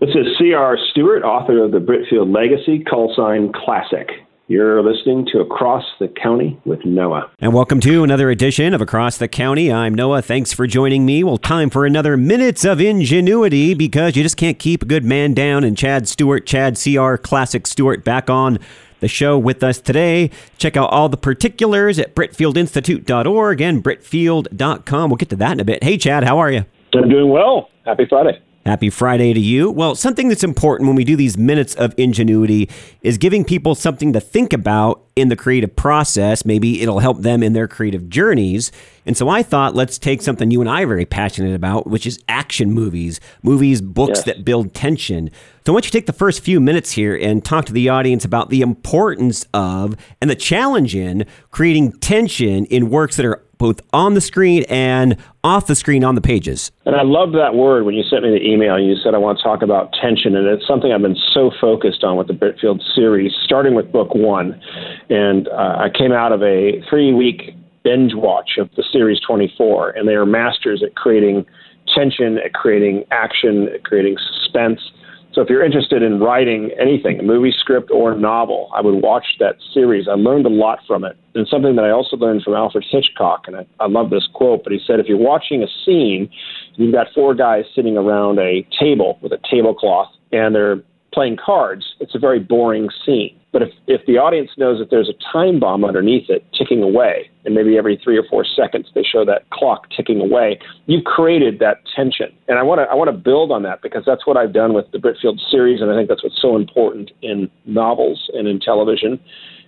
This is C.R. Stewart, author of the Britfield Legacy, call sign Classic. You're listening to Across the County with Noah. And welcome to another edition of Across the County. I'm Noah. Thanks for joining me. Well, time for another Minutes of Ingenuity because you just can't keep a good man down. And Chad Stewart, Chad CR Classic Stewart, back on the show with us today. Check out all the particulars at BritfieldInstitute.org and Britfield.com. We'll get to that in a bit. Hey, Chad, how are you? I'm doing well. Happy Friday. Happy Friday to you. Well, something that's important when we do these minutes of ingenuity is giving people something to think about in the creative process. Maybe it'll help them in their creative journeys. And so I thought let's take something you and I are very passionate about, which is action movies, movies, books yes. that build tension. So I want you to take the first few minutes here and talk to the audience about the importance of and the challenge in creating tension in works that are both on the screen and off the screen on the pages. And I loved that word when you sent me the email you said, I want to talk about tension. And it's something I've been so focused on with the Britfield series, starting with book one. And uh, I came out of a three week binge watch of the series 24, and they are masters at creating tension, at creating action, at creating suspense. So if you're interested in writing anything, a movie script or a novel, I would watch that series. I learned a lot from it. And something that I also learned from Alfred Hitchcock, and I, I love this quote, but he said, if you're watching a scene, you've got four guys sitting around a table with a tablecloth, and they're playing cards, it's a very boring scene. But if, if the audience knows that there's a time bomb underneath it ticking away, and maybe every three or four seconds they show that clock ticking away, you've created that tension. And I want to I want to build on that because that's what I've done with the Britfield series, and I think that's what's so important in novels and in television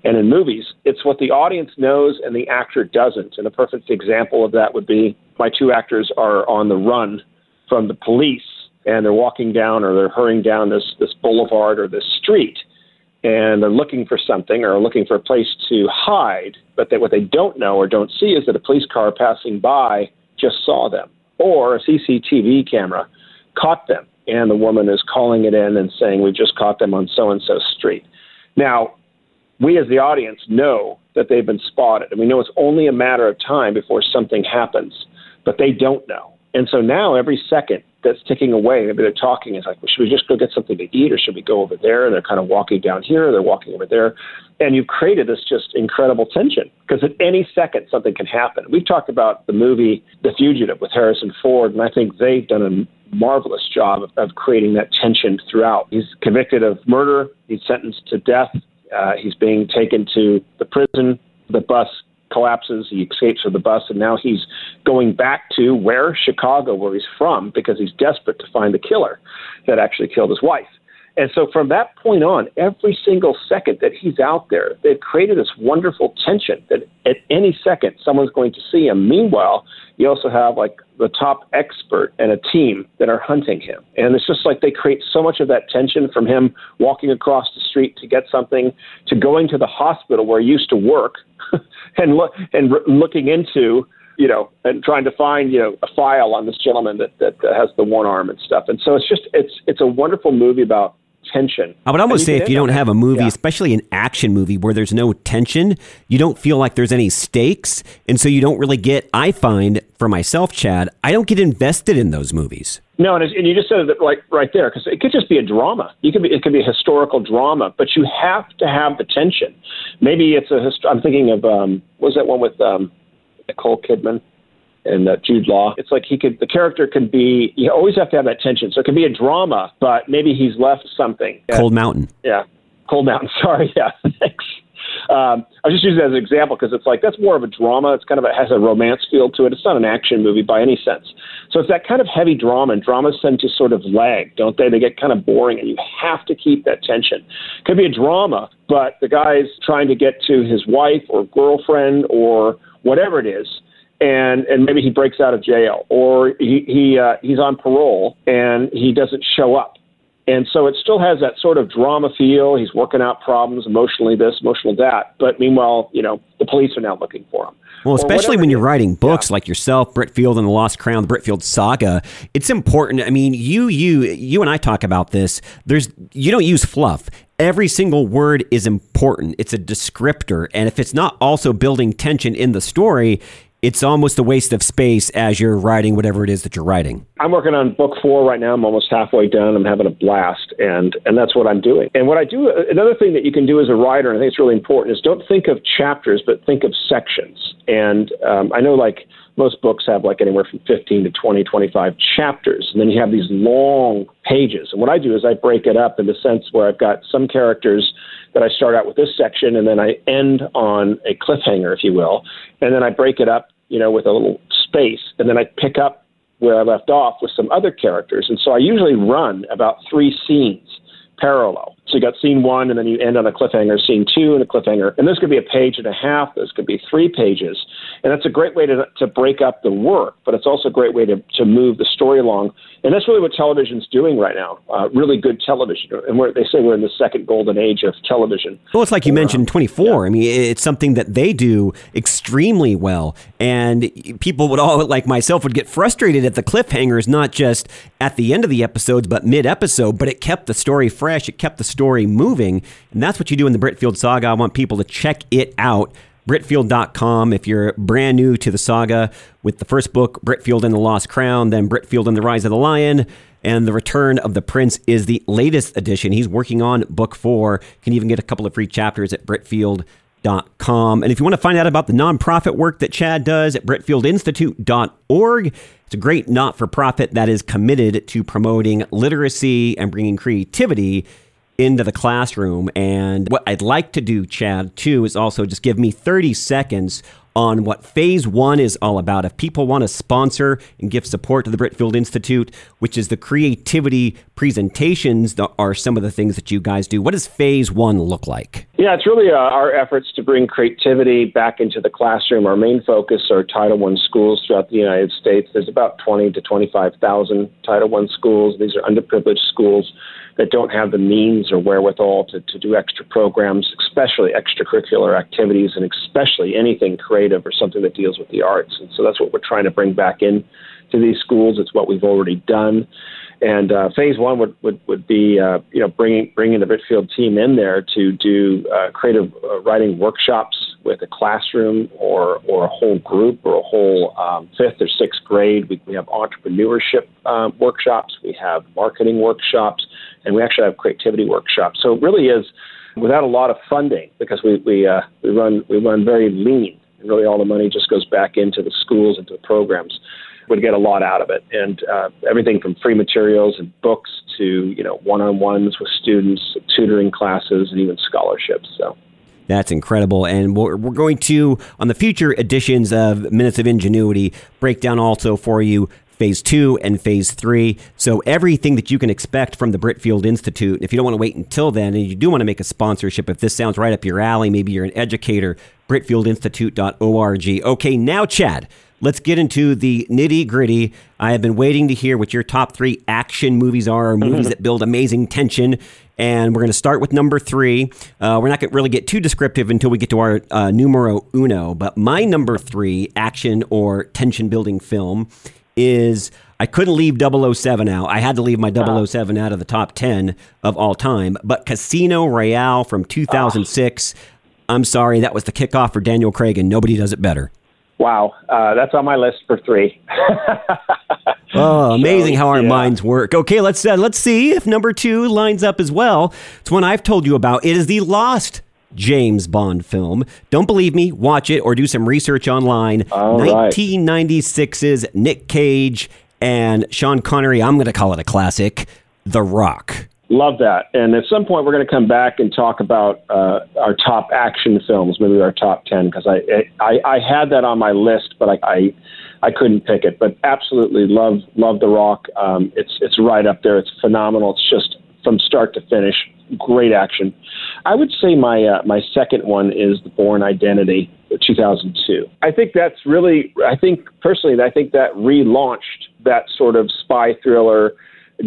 and in movies. It's what the audience knows and the actor doesn't. And a perfect example of that would be my two actors are on the run from the police and they're walking down or they're hurrying down this this boulevard or this street and they're looking for something or looking for a place to hide but they, what they don't know or don't see is that a police car passing by just saw them or a CCTV camera caught them and the woman is calling it in and saying we just caught them on so and so street. Now we as the audience know that they've been spotted and we know it's only a matter of time before something happens but they don't know. And so now every second that's ticking away. Maybe they're talking. It's like, well, should we just go get something to eat, or should we go over there? And they're kind of walking down here, they're walking over there, and you've created this just incredible tension because at any second something can happen. We've talked about the movie The Fugitive with Harrison Ford, and I think they've done a marvelous job of, of creating that tension throughout. He's convicted of murder. He's sentenced to death. Uh, he's being taken to the prison. The bus collapses. He escapes with the bus, and now he's going back to where Chicago, where he's from, because he's desperate to find the killer that actually killed his wife. And so from that point on, every single second that he's out there, they've created this wonderful tension that at any second someone's going to see him. Meanwhile, you also have like the top expert and a team that are hunting him. And it's just like they create so much of that tension from him walking across the street to get something to going to the hospital where he used to work and look and looking into you know and trying to find you know a file on this gentleman that that has the one arm and stuff. And so it's just it's it's a wonderful movie about tension. I would almost say if you don't have a movie, yeah. especially an action movie where there's no tension, you don't feel like there's any stakes, and so you don't really get. I find for myself, Chad, I don't get invested in those movies. No, and, and you just said it like right there because it could just be a drama. You could be it could be a historical drama, but you have to have the tension. Maybe it's a. Hist- I'm thinking of um, what was that one with um, Nicole Kidman and uh, Jude Law. It's like he could the character could be. You always have to have that tension. So it can be a drama, but maybe he's left something. Cold Mountain. Yeah, Cold Mountain. Sorry. Yeah. Thanks. Um, I was just using it as an example because it's like that's more of a drama. It's kind of a, has a romance feel to it. It's not an action movie by any sense. So it's that kind of heavy drama, and dramas tend to sort of lag, don't they? They get kind of boring, and you have to keep that tension. Could be a drama, but the guy's trying to get to his wife or girlfriend or whatever it is, and and maybe he breaks out of jail or he he uh, he's on parole and he doesn't show up and so it still has that sort of drama feel. He's working out problems, emotionally this, emotional that. But meanwhile, you know, the police are now looking for him. Well, especially when you're writing books yeah. like yourself, Britfield and the Lost Crown, the Britfield saga, it's important. I mean, you, you, you and I talk about this. There's, you don't use fluff. Every single word is important. It's a descriptor, and if it's not also building tension in the story, it's almost a waste of space as you're writing whatever it is that you're writing. I'm working on book four right now. I'm almost halfway done. I'm having a blast, and and that's what I'm doing. And what I do, another thing that you can do as a writer, and I think it's really important, is don't think of chapters, but think of sections. And um, I know, like most books have like anywhere from 15 to 20, 25 chapters, and then you have these long pages. And what I do is I break it up in the sense where I've got some characters that I start out with this section, and then I end on a cliffhanger, if you will, and then I break it up, you know, with a little space, and then I pick up where I left off with some other characters. And so I usually run about three scenes parallel. So you got scene one, and then you end on a cliffhanger, scene two, and a cliffhanger. And this could be a page and a half. This could be three pages. And that's a great way to, to break up the work, but it's also a great way to, to move the story along. And that's really what television's doing right now. Uh, really good television. And they say we're in the second golden age of television. Well, it's like you mentioned 24. Yeah. I mean, it's something that they do extremely well. And people would all, like myself, would get frustrated at the cliffhangers, not just at the end of the episodes, but mid episode. But it kept the story fresh. It kept the story story moving. And that's what you do in the Britfield saga. I want people to check it out. Britfield.com. If you're brand new to the saga with the first book, Britfield and the Lost Crown, then Britfield and the Rise of the Lion, and The Return of the Prince is the latest edition. He's working on book four. Can even get a couple of free chapters at Britfield.com. And if you want to find out about the nonprofit work that Chad does at BritfieldInstitute.org, it's a great not for profit that is committed to promoting literacy and bringing creativity into the classroom. And what I'd like to do, Chad, too, is also just give me 30 seconds on what phase one is all about. If people want to sponsor and give support to the Britfield Institute, which is the creativity presentations, are some of the things that you guys do. What does phase one look like? Yeah, it's really uh, our efforts to bring creativity back into the classroom. Our main focus are Title I schools throughout the United States. There's about 20 to 25,000 Title I schools. These are underprivileged schools that don't have the means or wherewithal to, to do extra programs, especially extracurricular activities, and especially anything creative or something that deals with the arts. And so that's what we're trying to bring back in to these schools. It's what we've already done. And uh, phase one would would, would be uh, you know bringing bringing the Britfield team in there to do uh, creative uh, writing workshops with a classroom or or a whole group or a whole um, fifth or sixth grade. We, we have entrepreneurship um, workshops, we have marketing workshops, and we actually have creativity workshops. So it really is without a lot of funding because we we uh, we run we run very lean. And really, all the money just goes back into the schools, into the programs would get a lot out of it. And uh, everything from free materials and books to you know one-on-ones with students, tutoring classes, and even scholarships. So. That's incredible. And we're, we're going to, on the future editions of Minutes of Ingenuity, break down also for you phase two and phase three. So everything that you can expect from the Britfield Institute. If you don't want to wait until then, and you do want to make a sponsorship, if this sounds right up your alley, maybe you're an educator, BritfieldInstitute.org. Okay, now, Chad, let's get into the nitty gritty. I have been waiting to hear what your top three action movies are, or movies that build amazing tension. And we're going to start with number three. Uh, we're not going to really get too descriptive until we get to our uh, numero uno. But my number three action or tension building film is I couldn't leave 007 out. I had to leave my 007 out of the top 10 of all time. But Casino Royale from 2006, I'm sorry, that was the kickoff for Daniel Craig, and nobody does it better. Wow, uh, that's on my list for three. oh, amazing so, how our yeah. minds work. Okay, let's uh, let's see if number two lines up as well. It's one I've told you about. It is the Lost James Bond film. Don't believe me? Watch it or do some research online. All 1996's right. Nick Cage and Sean Connery. I'm going to call it a classic. The Rock. Love that. And at some point, we're going to come back and talk about uh, our top action films, maybe our top ten, because I, I I had that on my list, but I, I I couldn't pick it. But absolutely love love The Rock. Um, it's it's right up there. It's phenomenal. It's just from start to finish. Great action. I would say my uh, my second one is the Bourne Identity, 2002. I think that's really. I think personally, I think that relaunched that sort of spy thriller,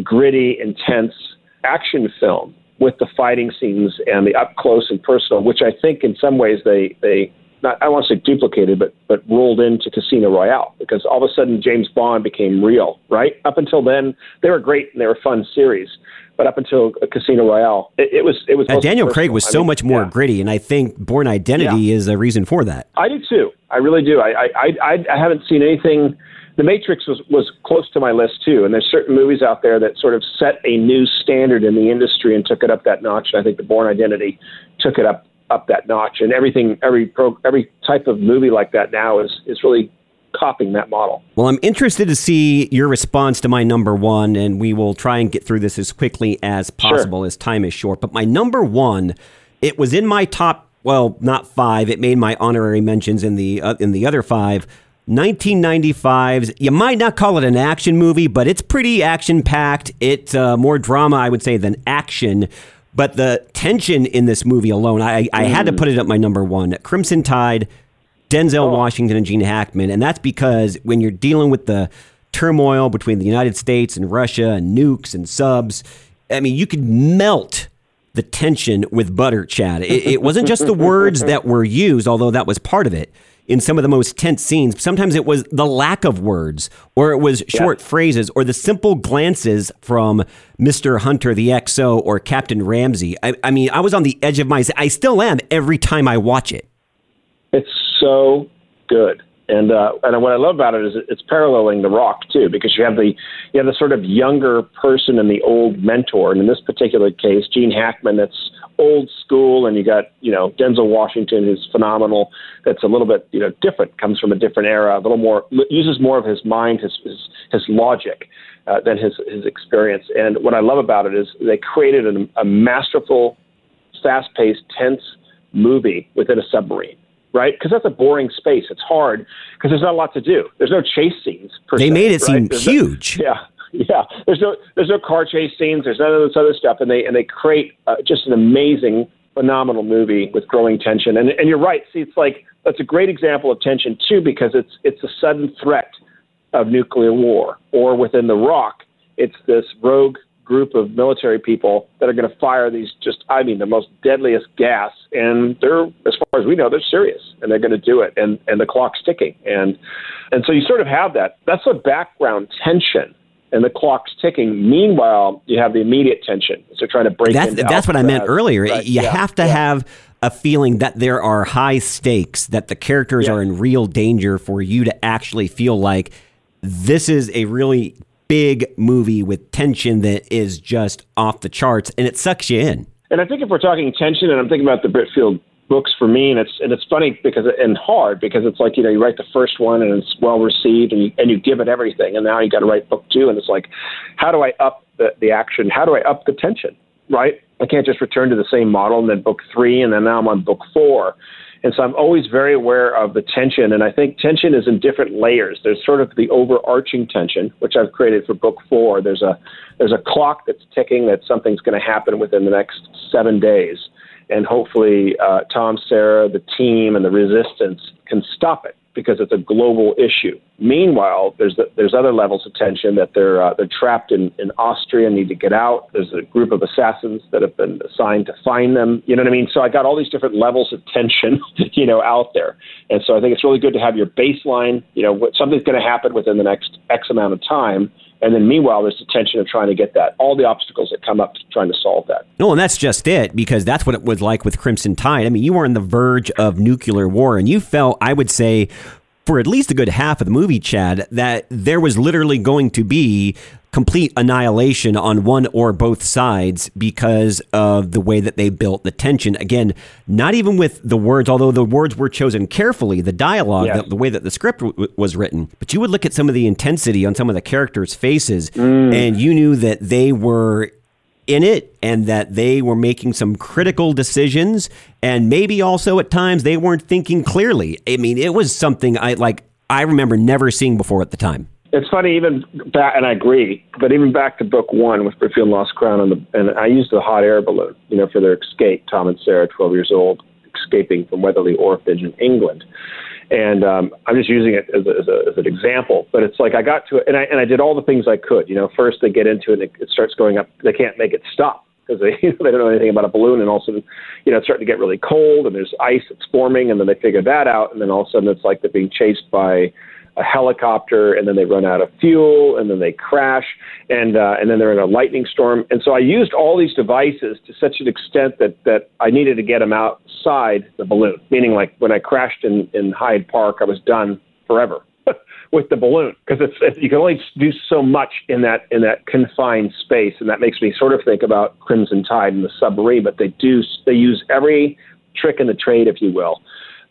gritty, intense action film with the fighting scenes and the up close and personal, which I think in some ways they they not I want to say duplicated, but but rolled into Casino Royale because all of a sudden James Bond became real. Right up until then, they were great and they were fun series, but up until Casino Royale, it, it was it was. Uh, Daniel Craig was so mean, much more yeah. gritty, and I think Bourne Identity yeah. is a reason for that. I do too. I really do. I I I, I haven't seen anything. The Matrix was, was close to my list too, and there's certain movies out there that sort of set a new standard in the industry and took it up that notch. And I think the Bourne Identity took it up up that notch. And everything, every pro, every type of movie like that now is is really copying that model. Well, I'm interested to see your response to my number one, and we will try and get through this as quickly as possible sure. as time is short. But my number one, it was in my top, well, not five. It made my honorary mentions in the uh, in the other five. 1995's, you might not call it an action movie, but it's pretty action packed. It's uh, more drama, I would say, than action. But the tension in this movie alone, I, I mm. had to mm. put it at my number one. Crimson Tide, Denzel oh. Washington and Gene Hackman. And that's because when you're dealing with the turmoil between the United States and Russia and nukes and subs, I mean, you could melt the tension with butter, Chad. It, it wasn't just the words that were used, although that was part of it in some of the most tense scenes. Sometimes it was the lack of words, or it was short yeah. phrases, or the simple glances from Mr. Hunter, the XO, or Captain Ramsey. I, I mean, I was on the edge of my. I still am every time I watch it. It's so good. And uh, and what I love about it is it's paralleling The Rock too, because you have the you have the sort of younger person and the old mentor, and in this particular case, Gene Hackman, that's old school, and you got you know Denzel Washington, who's phenomenal. That's a little bit you know different, comes from a different era, a little more uses more of his mind, his his, his logic. Uh, than his his experience, and what I love about it is they created a, a masterful, fast-paced, tense movie within a submarine right? Because that's a boring space. It's hard because there's not a lot to do. There's no chase scenes. they se, made it right? seem there's huge. No, yeah. Yeah, there's no there's no car chase scenes. There's none of this other stuff, and they and they create uh, just an amazing, phenomenal movie with growing tension. And and you're right. See, it's like that's a great example of tension too, because it's it's a sudden threat of nuclear war, or within the Rock, it's this rogue group of military people that are going to fire these just, I mean, the most deadliest gas. And they're, as far as we know, they're serious and they're going to do it. And, and the clock's ticking. And, and so you sort of have that. That's a background tension and the clock's ticking. Meanwhile, you have the immediate tension. So trying to break that's, That's what I meant earlier. Right? You yeah. have to yeah. have a feeling that there are high stakes, that the characters yeah. are in real danger for you to actually feel like this is a really big movie with tension that is just off the charts and it sucks you in. And I think if we're talking tension, and I'm thinking about the Britfield books for me, and it's and it's funny because and hard because it's like you know you write the first one and it's well received and you and you give it everything, and now you got to write book two, and it's like, how do I up the the action? How do I up the tension? Right? I can't just return to the same model and then book three, and then now I'm on book four. And so I'm always very aware of the tension. And I think tension is in different layers. There's sort of the overarching tension, which I've created for book four. There's a there's a clock that's ticking that something's going to happen within the next seven days. And hopefully, uh, Tom, Sarah, the team, and the resistance can stop it because it's a global issue. Meanwhile, there's the, there's other levels of tension that they're uh, they're trapped in, in Austria, need to get out. There's a group of assassins that have been assigned to find them. You know what I mean? So I got all these different levels of tension, you know, out there. And so I think it's really good to have your baseline. You know, what, something's going to happen within the next X amount of time. And then meanwhile, there's the tension of trying to get that, all the obstacles that come up trying to solve that. No, and that's just it, because that's what it was like with Crimson Tide. I mean, you were on the verge of nuclear war, and you felt, I would say, for at least a good half of the movie, Chad, that there was literally going to be complete annihilation on one or both sides because of the way that they built the tension. Again, not even with the words, although the words were chosen carefully, the dialogue, yes. the, the, way that the script w- was written. But you would look at some of the intensity on some of the characters' faces, mm. and you knew that they were in it and that they were making some critical decisions and maybe also at times they weren't thinking clearly. I mean, it was something I like I remember never seeing before at the time. It's funny, even back, and I agree, but even back to book one with Britfield Lost Crown, and, the, and I used the hot air balloon, you know, for their escape. Tom and Sarah, 12 years old, escaping from Weatherly Orphanage in England. And um, I'm just using it as, a, as, a, as, an example, but it's like I got to it, and I and I did all the things I could. You know, first they get into it, and it, it starts going up. They can't make it stop. because they you know, they don't know anything about a balloon, and all of a sudden, you know, it's starting to get really cold, and there's ice that's forming, and then they figure that out, and then all of a sudden it's like they're being chased by a helicopter, and then they run out of fuel, and then they crash, and uh, and then they're in a lightning storm. And so I used all these devices to such an extent that that I needed to get them outside the balloon. Meaning, like when I crashed in in Hyde Park, I was done forever with the balloon because it's, it's you can only do so much in that in that confined space, and that makes me sort of think about Crimson Tide and the submarine. But they do they use every trick in the trade, if you will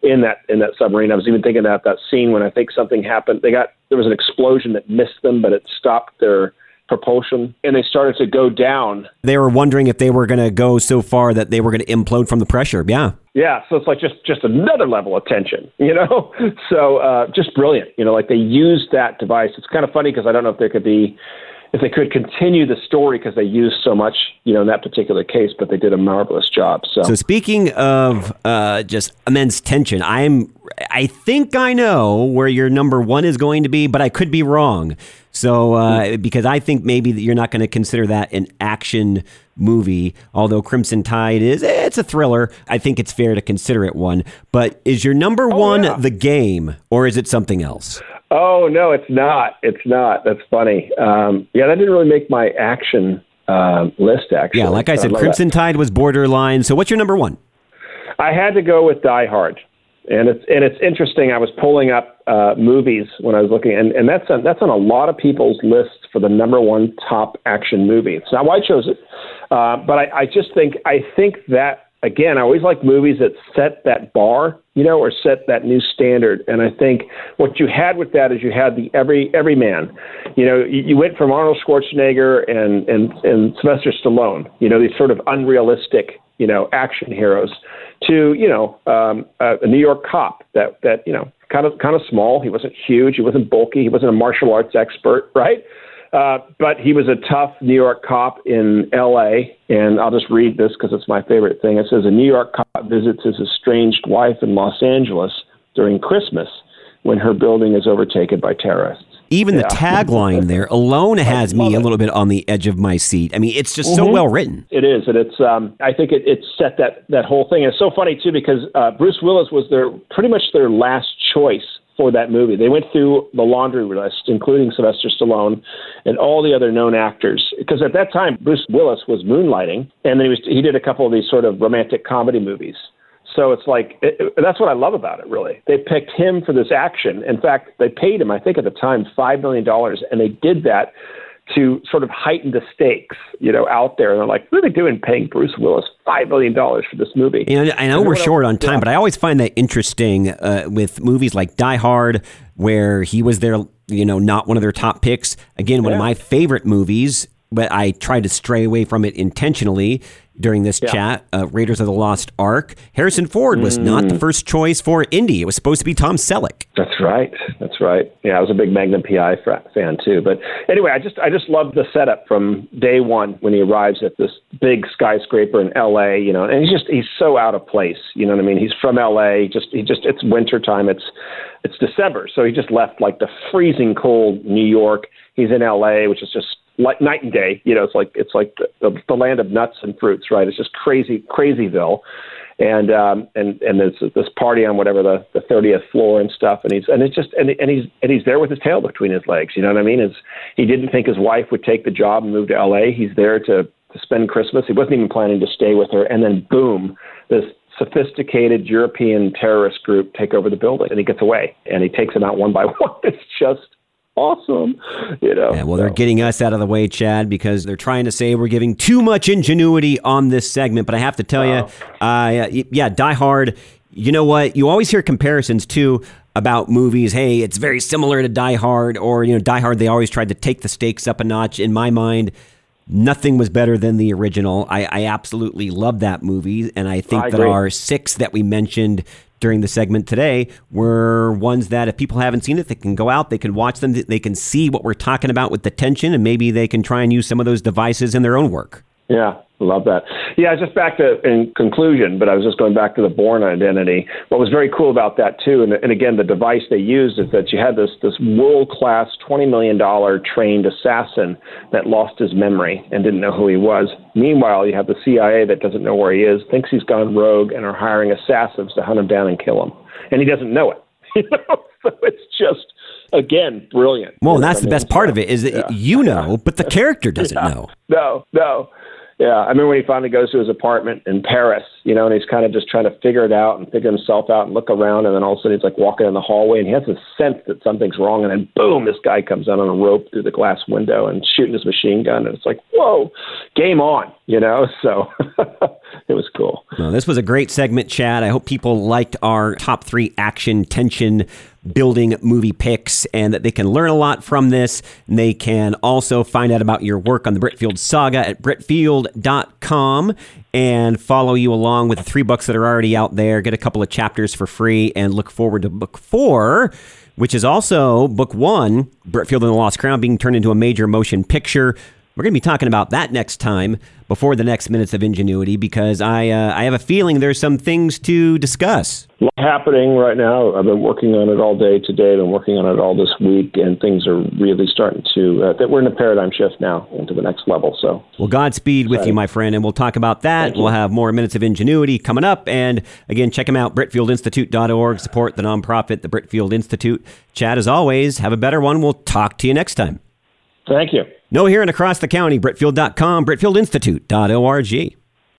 in that in that submarine. I was even thinking about that scene when I think something happened. They got there was an explosion that missed them, but it stopped their propulsion and they started to go down. They were wondering if they were going to go so far that they were going to implode from the pressure. Yeah. Yeah, so it's like just just another level of tension, you know. So uh, just brilliant, you know. Like they used that device. It's kind of funny because I don't know if there could be if they could continue the story because they used so much, you know, in that particular case, but they did a marvelous job. So, so speaking of uh, just immense tension, I'm I think I know where your number one is going to be, but I could be wrong. So uh, because I think maybe that you're not going to consider that an action movie, although Crimson Tide is it's a thriller. I think it's fair to consider it one. But is your number oh, one yeah. the game, or is it something else? Oh no, it's not. It's not. That's funny. Um, yeah, that didn't really make my action uh, list. Actually, yeah, like I said, Crimson that. Tide was borderline. So, what's your number one? I had to go with Die Hard, and it's and it's interesting. I was pulling up uh, movies when I was looking, and, and that's on, that's on a lot of people's lists for the number one top action movie. It's not why I chose it, uh, but I, I just think I think that again, I always like movies that set that bar, you know, or set that new standard. And I think what you had with that is you had the every every man. You know, you, you went from Arnold Schwarzenegger and and and Sylvester Stallone, you know, these sort of unrealistic, you know, action heroes, to you know um, a, a New York cop that that you know kind of kind of small. He wasn't huge. He wasn't bulky. He wasn't a martial arts expert, right? Uh, but he was a tough New York cop in L.A. And I'll just read this because it's my favorite thing. It says a New York cop visits his estranged wife in Los Angeles during Christmas when her building is overtaken by terrorists. Even yeah. the tagline there alone has me a little bit on the edge of my seat. I mean, it's just mm-hmm. so well written. It is, and it's. Um, I think it, it set that that whole thing. And it's so funny too because uh, Bruce Willis was their pretty much their last choice for that movie. They went through the laundry list, including Sylvester Stallone and all the other known actors. Because at that time, Bruce Willis was moonlighting, and then he was he did a couple of these sort of romantic comedy movies. So it's like it, it, that's what I love about it. Really, they picked him for this action. In fact, they paid him, I think, at the time, five million dollars, and they did that to sort of heighten the stakes, you know, out there. And they're like, what are they doing paying Bruce Willis $5 million for this movie? You know, I know we're short on time, yeah. but I always find that interesting uh, with movies like Die Hard, where he was there, you know, not one of their top picks. Again, one yeah. of my favorite movies, but I tried to stray away from it intentionally during this yeah. chat. Uh, Raiders of the Lost Ark. Harrison Ford was mm. not the mm. first choice for Indy. It was supposed to be Tom Selleck. That's right. That's right. Yeah, I was a big Magnum PI fan too. But anyway, I just I just love the setup from day one when he arrives at this big skyscraper in L.A. You know, and he's just he's so out of place. You know what I mean? He's from L.A. Just he just it's winter time. It's it's December, so he just left like the freezing cold New York. He's in L.A., which is just like night and day. You know, it's like it's like the, the, the land of nuts and fruits, right? It's just crazy, crazyville. And um, and and there's this party on whatever the the thirtieth floor and stuff, and he's and it's just and and he's and he's there with his tail between his legs. You know what I mean? It's, he didn't think his wife would take the job and move to L.A. He's there to to spend Christmas. He wasn't even planning to stay with her, and then boom, this sophisticated European terrorist group take over the building, and he gets away, and he takes them out one by one. It's just awesome. You know. Yeah, well, they're getting us out of the way, Chad, because they're trying to say we're giving too much ingenuity on this segment. But I have to tell you, uh, yeah, Die Hard. You know what? You always hear comparisons too about movies. Hey, it's very similar to Die Hard, or you know, Die Hard. They always tried to take the stakes up a notch. In my mind. Nothing was better than the original. I, I absolutely love that movie, and I think I that our six that we mentioned during the segment today were ones that if people haven't seen it, they can go out, they can watch them, they can see what we're talking about with the tension, and maybe they can try and use some of those devices in their own work. Yeah, Love that. Yeah, just back to in conclusion, but I was just going back to the Bourne Identity. What was very cool about that too, and, and again, the device they used is that you had this this world class, twenty million dollar trained assassin that lost his memory and didn't know who he was. Meanwhile, you have the CIA that doesn't know where he is, thinks he's gone rogue, and are hiring assassins to hunt him down and kill him, and he doesn't know it. You know, so it's just again brilliant. Well, that's the best part of it is that yeah. you know, but the character doesn't yeah. know. No, no. Yeah, I remember when he finally goes to his apartment in Paris, you know, and he's kind of just trying to figure it out and figure himself out and look around, and then all of a sudden he's like walking in the hallway and he has a sense that something's wrong, and then boom, this guy comes out on a rope through the glass window and shooting his machine gun, and it's like, whoa, game on, you know. So it was cool. Well, this was a great segment, Chad. I hope people liked our top three action tension building movie picks and that they can learn a lot from this. And they can also find out about your work on the Britfield saga at britfield.com and follow you along with the three books that are already out there. Get a couple of chapters for free and look forward to book four. Which is also book one, Britfield and the Lost Crown, being turned into a major motion picture. We're going to be talking about that next time before the next minutes of ingenuity because I uh, I have a feeling there's some things to discuss. A lot happening right now. I've been working on it all day today. I've been working on it all this week, and things are really starting to. Uh, that we're in a paradigm shift now into the next level. So, well, Godspeed with you, my friend, and we'll talk about that. We'll have more minutes of ingenuity coming up, and again, check them out. BritfieldInstitute.org. Support the nonprofit, the Britfield Institute. Chad, as always, have a better one. We'll talk to you next time. Thank you. Noah here and across the county, Britfield.com, BritfieldInstitute.org.